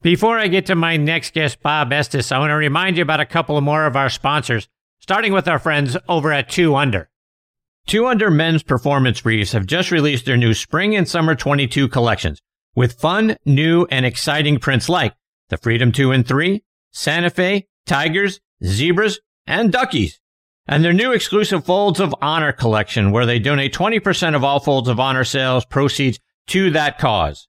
Before I get to my next guest, Bob Estes, I want to remind you about a couple more of our sponsors, starting with our friends over at 2 Under. 2 Under men's performance briefs have just released their new spring and summer 22 collections with fun, new, and exciting prints like the Freedom 2 and 3, Santa Fe, Tigers, Zebras, and Duckies. And their new exclusive Folds of Honor collection, where they donate 20% of all Folds of Honor sales proceeds to that cause.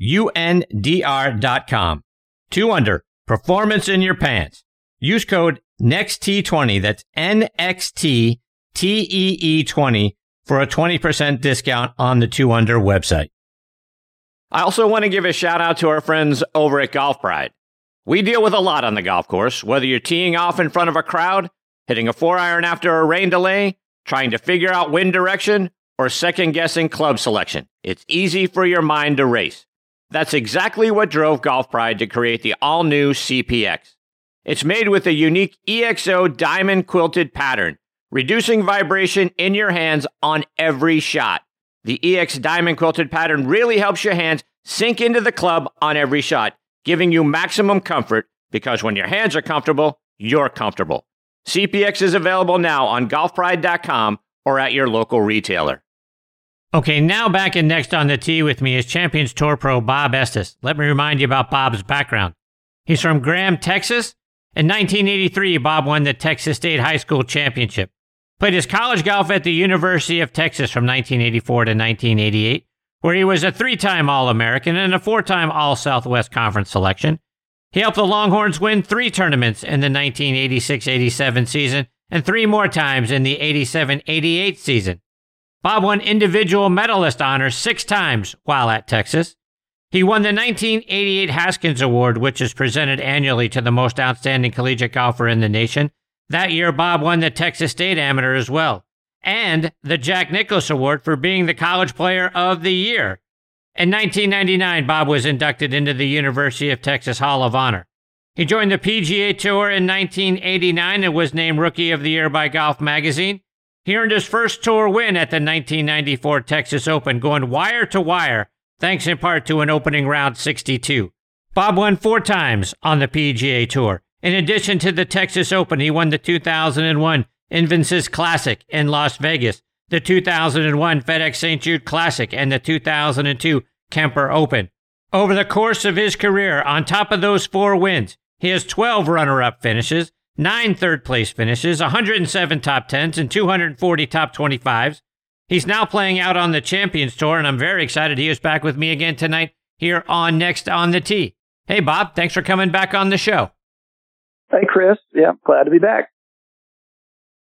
U-N-D-R.com. 2 under, performance in your pants. Use code NEXT20, that's N-X-T-T-E-E-20 for a 20% discount on the 2 under website. I also want to give a shout out to our friends over at Golf Pride. We deal with a lot on the golf course, whether you're teeing off in front of a crowd, hitting a four iron after a rain delay, trying to figure out wind direction, or second guessing club selection. It's easy for your mind to race. That's exactly what drove Golf Pride to create the all new CPX. It's made with a unique EXO diamond quilted pattern, reducing vibration in your hands on every shot. The EX diamond quilted pattern really helps your hands sink into the club on every shot, giving you maximum comfort because when your hands are comfortable, you're comfortable. CPX is available now on golfpride.com or at your local retailer. Okay, now back in next on the tee with me is Champions Tour pro Bob Estes. Let me remind you about Bob's background. He's from Graham, Texas. In 1983, Bob won the Texas State High School Championship. Played his college golf at the University of Texas from 1984 to 1988, where he was a three time All American and a four time All Southwest Conference selection. He helped the Longhorns win three tournaments in the 1986 87 season and three more times in the 87 88 season. Bob won individual medalist honors six times while at Texas. He won the 1988 Haskins Award, which is presented annually to the most outstanding collegiate golfer in the nation. That year, Bob won the Texas State Amateur as well, and the Jack Nicklaus Award for being the College Player of the Year. In 1999, Bob was inducted into the University of Texas Hall of Honor. He joined the PGA Tour in 1989 and was named Rookie of the Year by Golf Magazine. He earned his first tour win at the 1994 Texas Open, going wire to wire, thanks in part to an opening round 62. Bob won four times on the PGA Tour. In addition to the Texas Open, he won the 2001 Invensys Classic in Las Vegas, the 2001 FedEx St. Jude Classic, and the 2002 Kemper Open. Over the course of his career, on top of those four wins, he has 12 runner up finishes, nine third place finishes, 107 top 10s, and 240 top 25s. He's now playing out on the Champions Tour, and I'm very excited he is back with me again tonight here on Next on the Tee. Hey, Bob, thanks for coming back on the show. Hey, Chris. Yeah, glad to be back.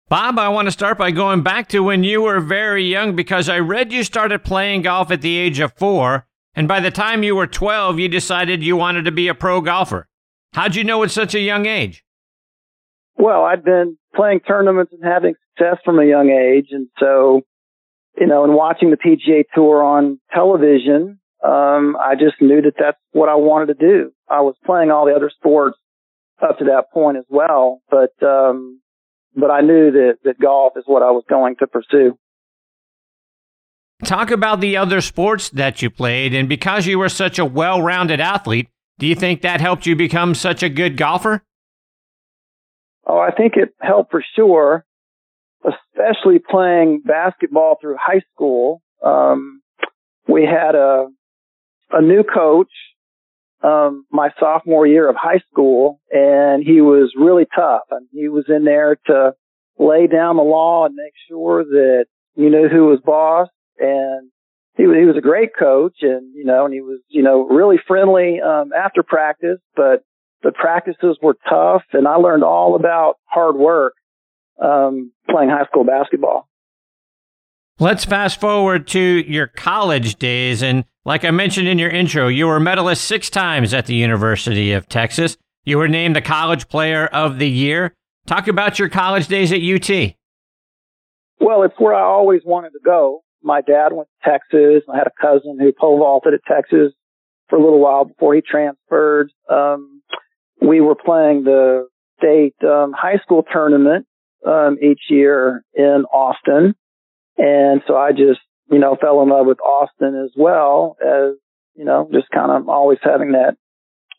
Bob, I want to start by going back to when you were very young because I read you started playing golf at the age of four, and by the time you were 12, you decided you wanted to be a pro golfer. How'd you know at such a young age? Well, I'd been playing tournaments and having success from a young age, and so, you know, and watching the PGA Tour on television, um, I just knew that that's what I wanted to do. I was playing all the other sports up to that point as well. But, um, but I knew that, that golf is what I was going to pursue. Talk about the other sports that you played. And because you were such a well rounded athlete, do you think that helped you become such a good golfer? Oh, I think it helped for sure, especially playing basketball through high school. Um, we had a, a new coach um, my sophomore year of high school, and he was really tough. And he was in there to lay down the law and make sure that you knew who was boss. And he was, he was a great coach, and you know, and he was you know really friendly um, after practice. But the practices were tough, and I learned all about hard work um, playing high school basketball. Let's fast forward to your college days. And like I mentioned in your intro, you were a medalist six times at the University of Texas. You were named the College Player of the Year. Talk about your college days at UT. Well, it's where I always wanted to go. My dad went to Texas. I had a cousin who pole vaulted at Texas for a little while before he transferred. Um, we were playing the state um, high school tournament um, each year in Austin, and so I just you know fell in love with Austin as well as you know just kind of always having that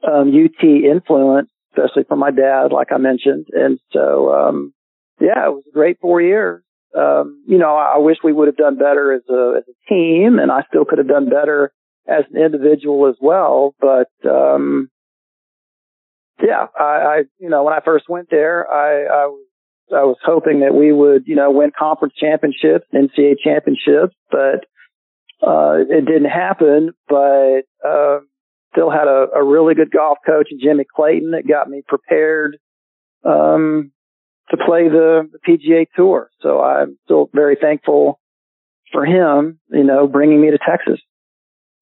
um, UT influence, especially from my dad, like I mentioned, and so um, yeah, it was a great four years. Um, you know, I wish we would have done better as a as a team, and I still could have done better as an individual as well. But um, yeah, I, I you know when I first went there, I, I was I was hoping that we would you know win conference championships, NCAA championships, but uh, it didn't happen. But uh, still had a, a really good golf coach, Jimmy Clayton, that got me prepared um, to play the, the PGA Tour. So I'm still very thankful for him, you know, bringing me to Texas.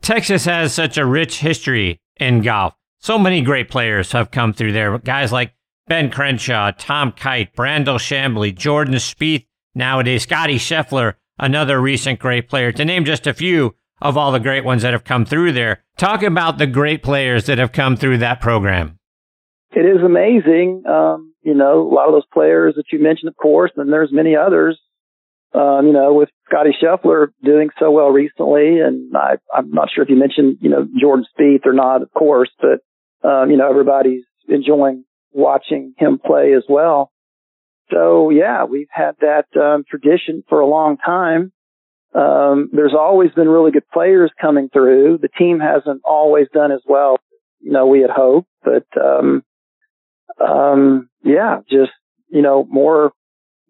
Texas has such a rich history in golf. So many great players have come through there. Guys like Ben Crenshaw, Tom Kite, Brandel Chamblee, Jordan Spieth, nowadays Scotty Scheffler, another recent great player, to name just a few of all the great ones that have come through there. Talk about the great players that have come through that program. It is amazing. Um, you know, a lot of those players that you mentioned, of course, and there's many others um, you know, with Scotty Scheffler doing so well recently, and I, I'm not sure if you mentioned, you know, Jordan Spieth or not, of course, but um, you know, everybody's enjoying watching him play as well. So yeah, we've had that um, tradition for a long time. Um, there's always been really good players coming through. The team hasn't always done as well, you know, we had hoped, but um, um, yeah, just you know, more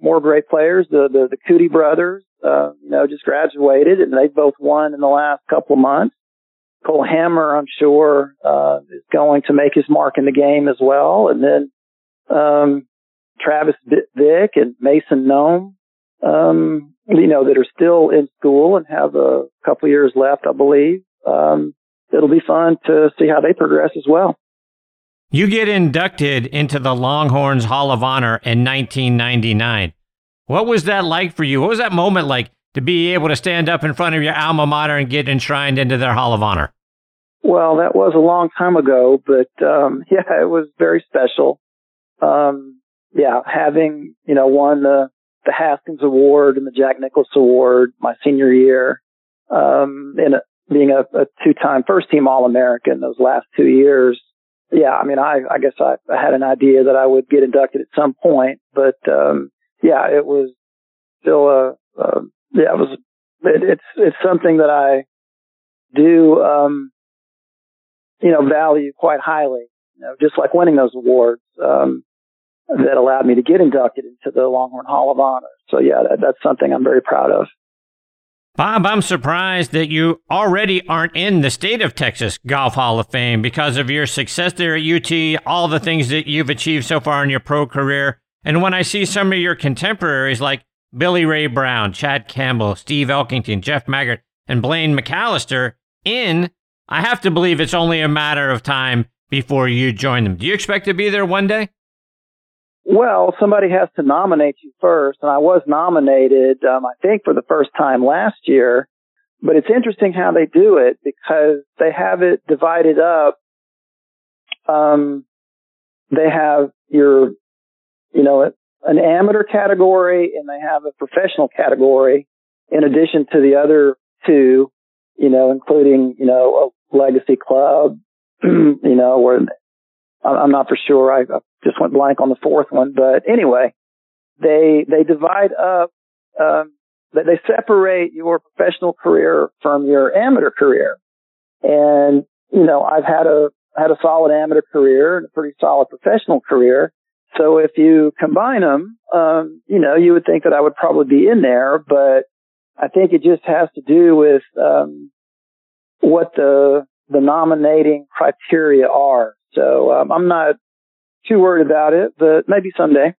more great players. The the, the Coody brothers, uh, you know, just graduated and they've both won in the last couple of months. Cole Hammer, I'm sure, uh, is going to make his mark in the game as well. And then, um, Travis Vick and Mason Nome, um, you know, that are still in school and have a couple years left, I believe. Um, it'll be fun to see how they progress as well. You get inducted into the Longhorns Hall of Honor in 1999. What was that like for you? What was that moment like to be able to stand up in front of your alma mater and get enshrined into their Hall of Honor? Well, that was a long time ago, but um, yeah, it was very special. Um, yeah, having you know won the the Haskins Award and the Jack Nicklaus Award my senior year, um, and being a, a two-time first-team All-American those last two years, yeah, I mean, I, I guess I, I had an idea that I would get inducted at some point, but, um, yeah, it was still a, uh, yeah, it was, it, it's, it's something that I do, um, you know, value quite highly, you know, just like winning those awards, um, that allowed me to get inducted into the Longhorn Hall of Honor. So yeah, that, that's something I'm very proud of. Bob, I'm surprised that you already aren't in the state of Texas Golf Hall of Fame because of your success there at UT, all the things that you've achieved so far in your pro career. And when I see some of your contemporaries like Billy Ray Brown, Chad Campbell, Steve Elkington, Jeff Maggert, and Blaine McCallister in, I have to believe it's only a matter of time before you join them. Do you expect to be there one day? Well, somebody has to nominate you first, and I was nominated, um, I think, for the first time last year. But it's interesting how they do it because they have it divided up. Um, they have your, you know, an amateur category and they have a professional category in addition to the other two, you know, including, you know, a legacy club, you know, where I'm not for sure. I just went blank on the fourth one, but anyway, they they divide up. Um, that they separate your professional career from your amateur career, and you know I've had a had a solid amateur career and a pretty solid professional career. So if you combine them, um, you know, you would think that I would probably be in there, but I think it just has to do with um, what the the nominating criteria are. So um, I'm not too worried about it, but maybe someday.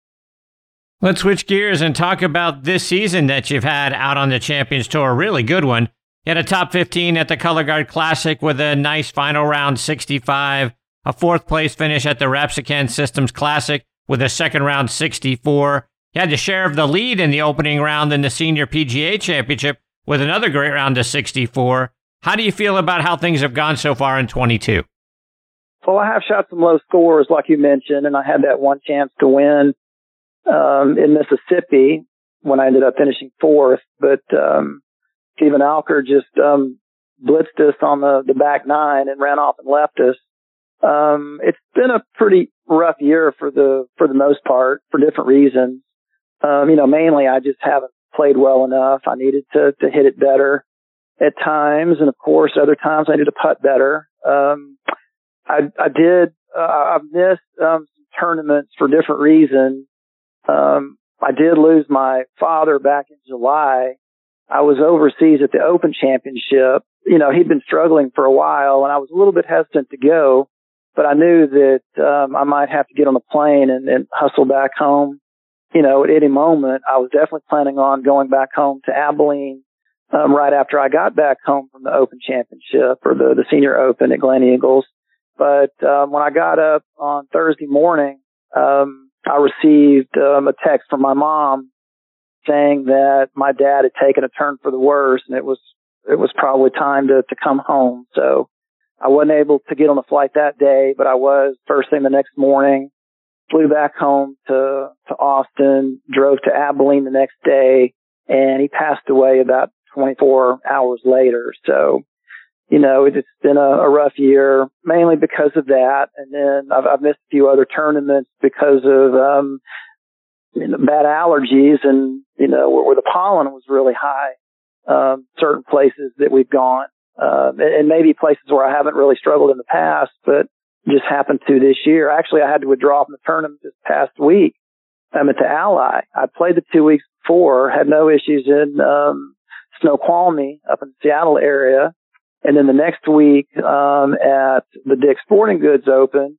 Let's switch gears and talk about this season that you've had out on the Champions Tour. Really good one. You had a top 15 at the Cologuard Classic with a nice final round 65 a fourth place finish at the Rapiscan Systems Classic with a second round 64. He had the share of the lead in the opening round in the Senior PGA Championship with another great round of 64. How do you feel about how things have gone so far in 22? Well, I have shot some low scores, like you mentioned, and I had that one chance to win um, in Mississippi when I ended up finishing fourth. But um, Steven Alker just um, blitzed us on the, the back nine and ran off and left us. Um, it's been a pretty rough year for the for the most part for different reasons. Um, you know, mainly I just haven't played well enough. I needed to to hit it better at times, and of course, other times I needed to putt better. Um, I I did. Uh, I've missed um, some tournaments for different reasons. Um, I did lose my father back in July. I was overseas at the Open Championship. You know, he'd been struggling for a while, and I was a little bit hesitant to go, but I knew that um, I might have to get on the plane and, and hustle back home. You know, at any moment, I was definitely planning on going back home to Abilene um, right after I got back home from the Open Championship or the, the Senior Open at Gleneagles. But um, when I got up on Thursday morning, um, I received um, a text from my mom saying that my dad had taken a turn for the worse, and it was it was probably time to to come home. So I wasn't able to get on the flight that day, but I was first thing the next morning. Flew back home to to Austin, drove to Abilene the next day, and he passed away about 24 hours later. So you know, it's been a, a rough year, mainly because of that. And then I've, I've missed a few other tournaments because of, um, you know, bad allergies and, you know, where, where the pollen was really high, um, certain places that we've gone, uh, and, and maybe places where I haven't really struggled in the past, but just happened to this year. Actually, I had to withdraw from the tournament this past week. I'm at the Ally. I played the two weeks before, had no issues in, um, Snoqualmie up in the Seattle area and then the next week, um, at the Dick Sporting Goods Open,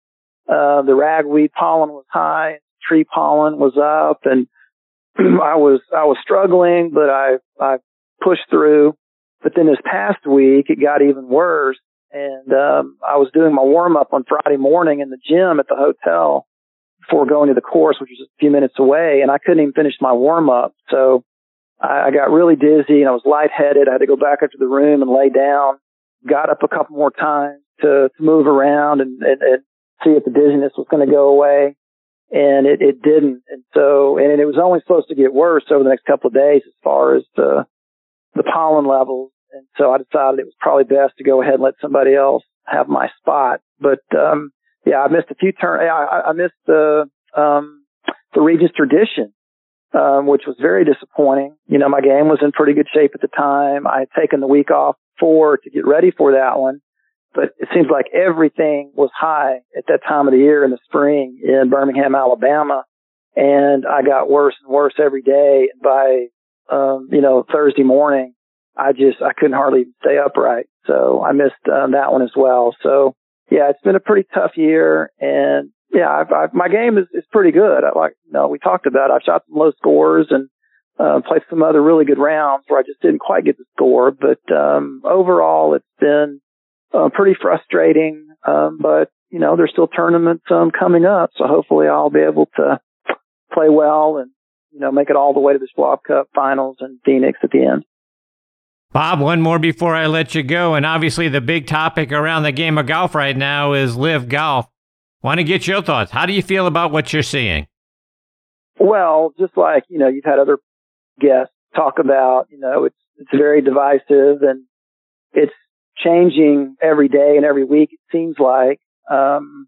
uh, the ragweed pollen was high, tree pollen was up, and I was, I was struggling, but I, I pushed through. But then this past week, it got even worse. And, um, I was doing my warm up on Friday morning in the gym at the hotel before going to the course, which was a few minutes away. And I couldn't even finish my warm up. So I, I got really dizzy and I was lightheaded. I had to go back up to the room and lay down got up a couple more times to, to move around and, and, and see if the dizziness was going to go away. And it, it didn't. And so, and it was only supposed to get worse over the next couple of days as far as the, the pollen levels. And so I decided it was probably best to go ahead and let somebody else have my spot. But, um, yeah, I missed a few turns. I, I missed the, um, the Regions Tradition, um, which was very disappointing. You know, my game was in pretty good shape at the time. I had taken the week off for to get ready for that one. But it seems like everything was high at that time of the year in the spring in Birmingham, Alabama. And I got worse and worse every day. And by, um, you know, Thursday morning, I just, I couldn't hardly stay upright. So I missed um, that one as well. So yeah, it's been a pretty tough year. And yeah, I've, I've, my game is, is pretty good. I like, you know, we talked about, it. I've shot some low scores and uh, played some other really good rounds where I just didn't quite get the score. But um, overall, it's been uh, pretty frustrating. Um, but you know, there's still tournaments um, coming up, so hopefully I'll be able to play well and you know make it all the way to the Schwab Cup Finals in Phoenix at the end. Bob, one more before I let you go, and obviously the big topic around the game of golf right now is LIV Golf. Want to get your thoughts? How do you feel about what you're seeing? Well, just like you know, you've had other guests talk about, you know, it's, it's very divisive and it's changing every day and every week, it seems like. Um,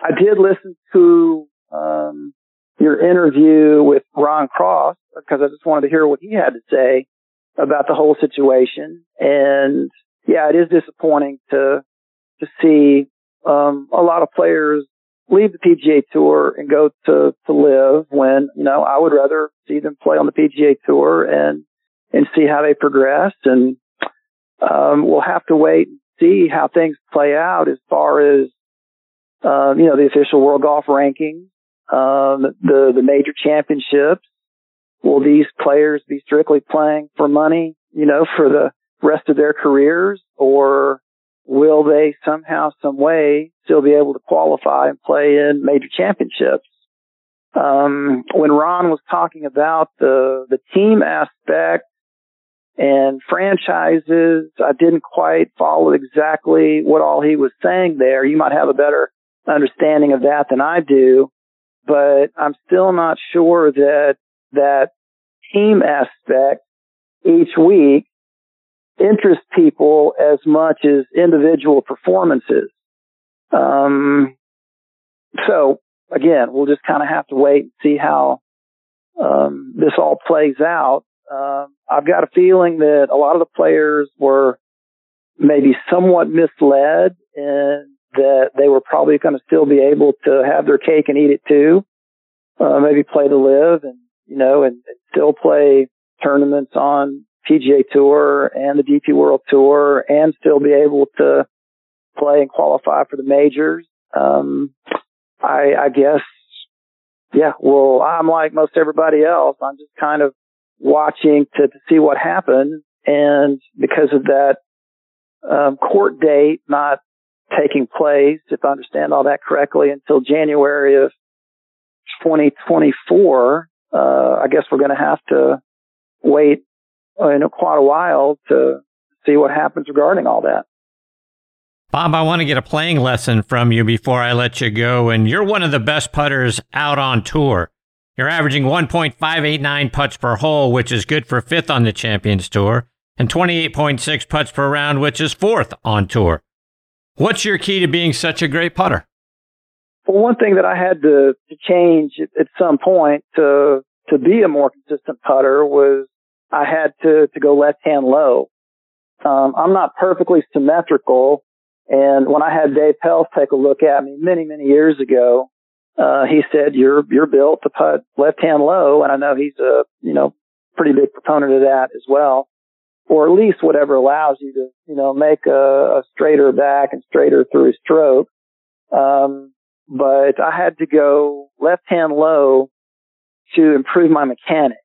I did listen to, um, your interview with Ron Cross because I just wanted to hear what he had to say about the whole situation. And yeah, it is disappointing to, to see, um, a lot of players leave the PGA Tour and go to to LIV when you know I would rather see them play on the PGA Tour and and see how they progress and um, we'll have to wait and see how things play out as far as uh, you know the official World Golf rankings, um, the the major championships. Will these players be strictly playing for money, you know, for the rest of their careers, or will they somehow, some way still be able to qualify and play in major championships? Um, when Ron was talking about the, the team aspect and franchises, I didn't quite follow exactly what all he was saying there. You might have a better understanding of that than I do, but I'm still not sure that that team aspect each week interests people as much as individual performances. Um, so again, we'll just kind of have to wait and see how um, this all plays out. Uh, I've got a feeling that a lot of the players were maybe somewhat misled and that they were probably going to still be able to have their cake and eat it too. Uh, maybe play to LIV and, you know, and, still play tournaments on PGA Tour and the DP World Tour and still be able to play and qualify for the majors. Um, I, I guess, yeah, well, I'm like most everybody else. I'm just kind of watching to, to see what happens. And because of that, um, court date not taking place, if I understand all that correctly, until January of 2024, uh, I guess we're going to have to wait uh, in quite a while to see what happens regarding all that. Bob, I want to get a playing lesson from you before I let you go. And you're one of the best putters out on tour. You're averaging 1.589 putts per hole, which is good for fifth on the Champions Tour, and 28.6 putts per round, which is fourth on tour. What's your key to being such a great putter? Well, one thing that I had to, to change at, some point to to be a more consistent putter was I had to to go left hand low. Um, I'm not perfectly symmetrical, and when I had Dave Pelz take a look at me many, many years ago, uh, he said, you're, you're built to put left hand low. And I know he's a, you know, pretty big proponent of that as well. Or at least whatever allows you to, you know, make a, a straighter back and straighter through stroke. Um, but I had to go left hand low to improve my mechanics.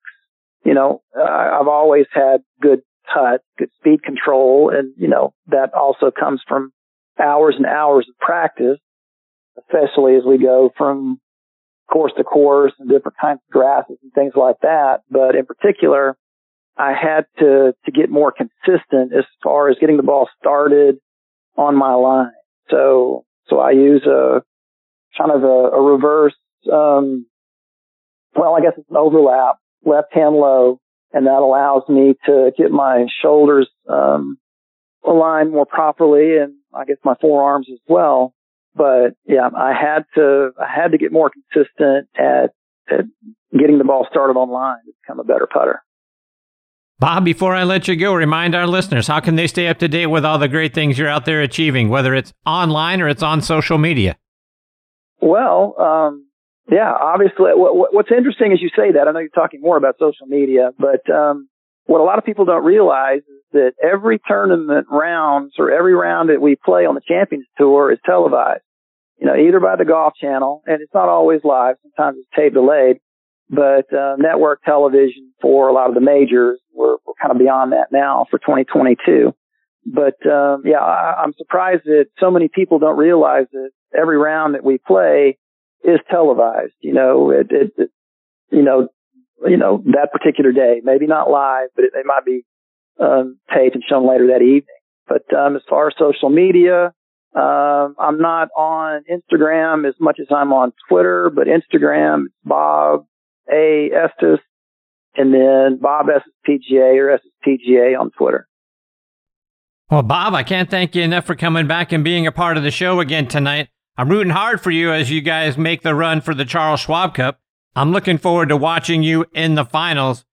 You know, I've always had good touch, good speed control, and you know that also comes from hours and hours of practice, especially as we go from course to course and different kinds of grasses and things like that. But in particular, I had to, to get more consistent as far as getting the ball started on my line. So, so I use a kind of a, a reverse, um, well, I guess it's an overlap, left hand low, and that allows me to get my shoulders, um, aligned more properly and I guess my forearms as well. But yeah, I had to, I had to get more consistent at, at getting the ball started on line to become a better putter. Bob, before I let you go, remind our listeners how can they stay up to date with all the great things you're out there achieving, whether it's online or it's on social media? Well, um, yeah, obviously, what, what's interesting is you say that. I know you're talking more about social media, but um, what a lot of people don't realize is that every tournament rounds or every round that we play on the Champions Tour is televised. You know, either by the Golf Channel, and it's not always live. Sometimes it's tape delayed, but uh, network television for a lot of the majors. We're, we're kind of beyond that now for 2022. But um, yeah, I, I'm surprised that so many people don't realize that every round that we play is televised. You know, it, it, it you know, you know, that particular day. Maybe not live, but it, it might be um, taped and shown later that evening. But um, as far as social media, um, I'm not on Instagram as much as I'm on Twitter, but Instagram, Bob A. Estes, and then Bob Estes PGA or Estes PGA on Twitter. Well, Bob, I can't thank you enough for coming back and being a part of the show again tonight. I'm rooting hard for you as you guys make the run for the Charles Schwab Cup. I'm looking forward to watching you in the finals.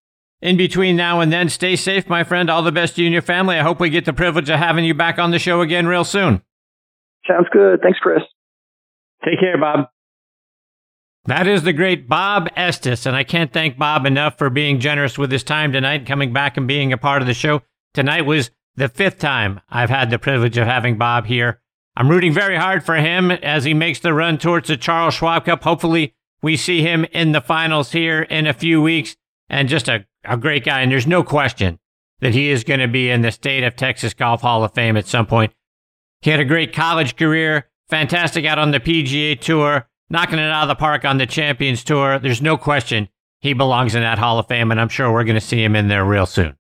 In between now and then, stay safe, my friend. All the best to you and your family. I hope we get the privilege of having you back on the show again real soon. Sounds good. Thanks, Chris. Take care, Bob. That is the great Bob Estes, and I can't thank Bob enough for being generous with his time tonight, coming back and being a part of the show. Tonight was the fifth time I've had the privilege of having Bob here. I'm rooting very hard for him as he makes the run towards the Charles Schwab Cup. Hopefully, we see him in the finals here in a few weeks and just a, a great guy. And there's no question that he is going to be in the state of Texas Golf Hall of Fame at some point. He had a great college career, fantastic out on the PGA Tour, knocking it out of the park on the Champions Tour. There's no question he belongs in that Hall of Fame, and I'm sure we're going to see him in there real soon.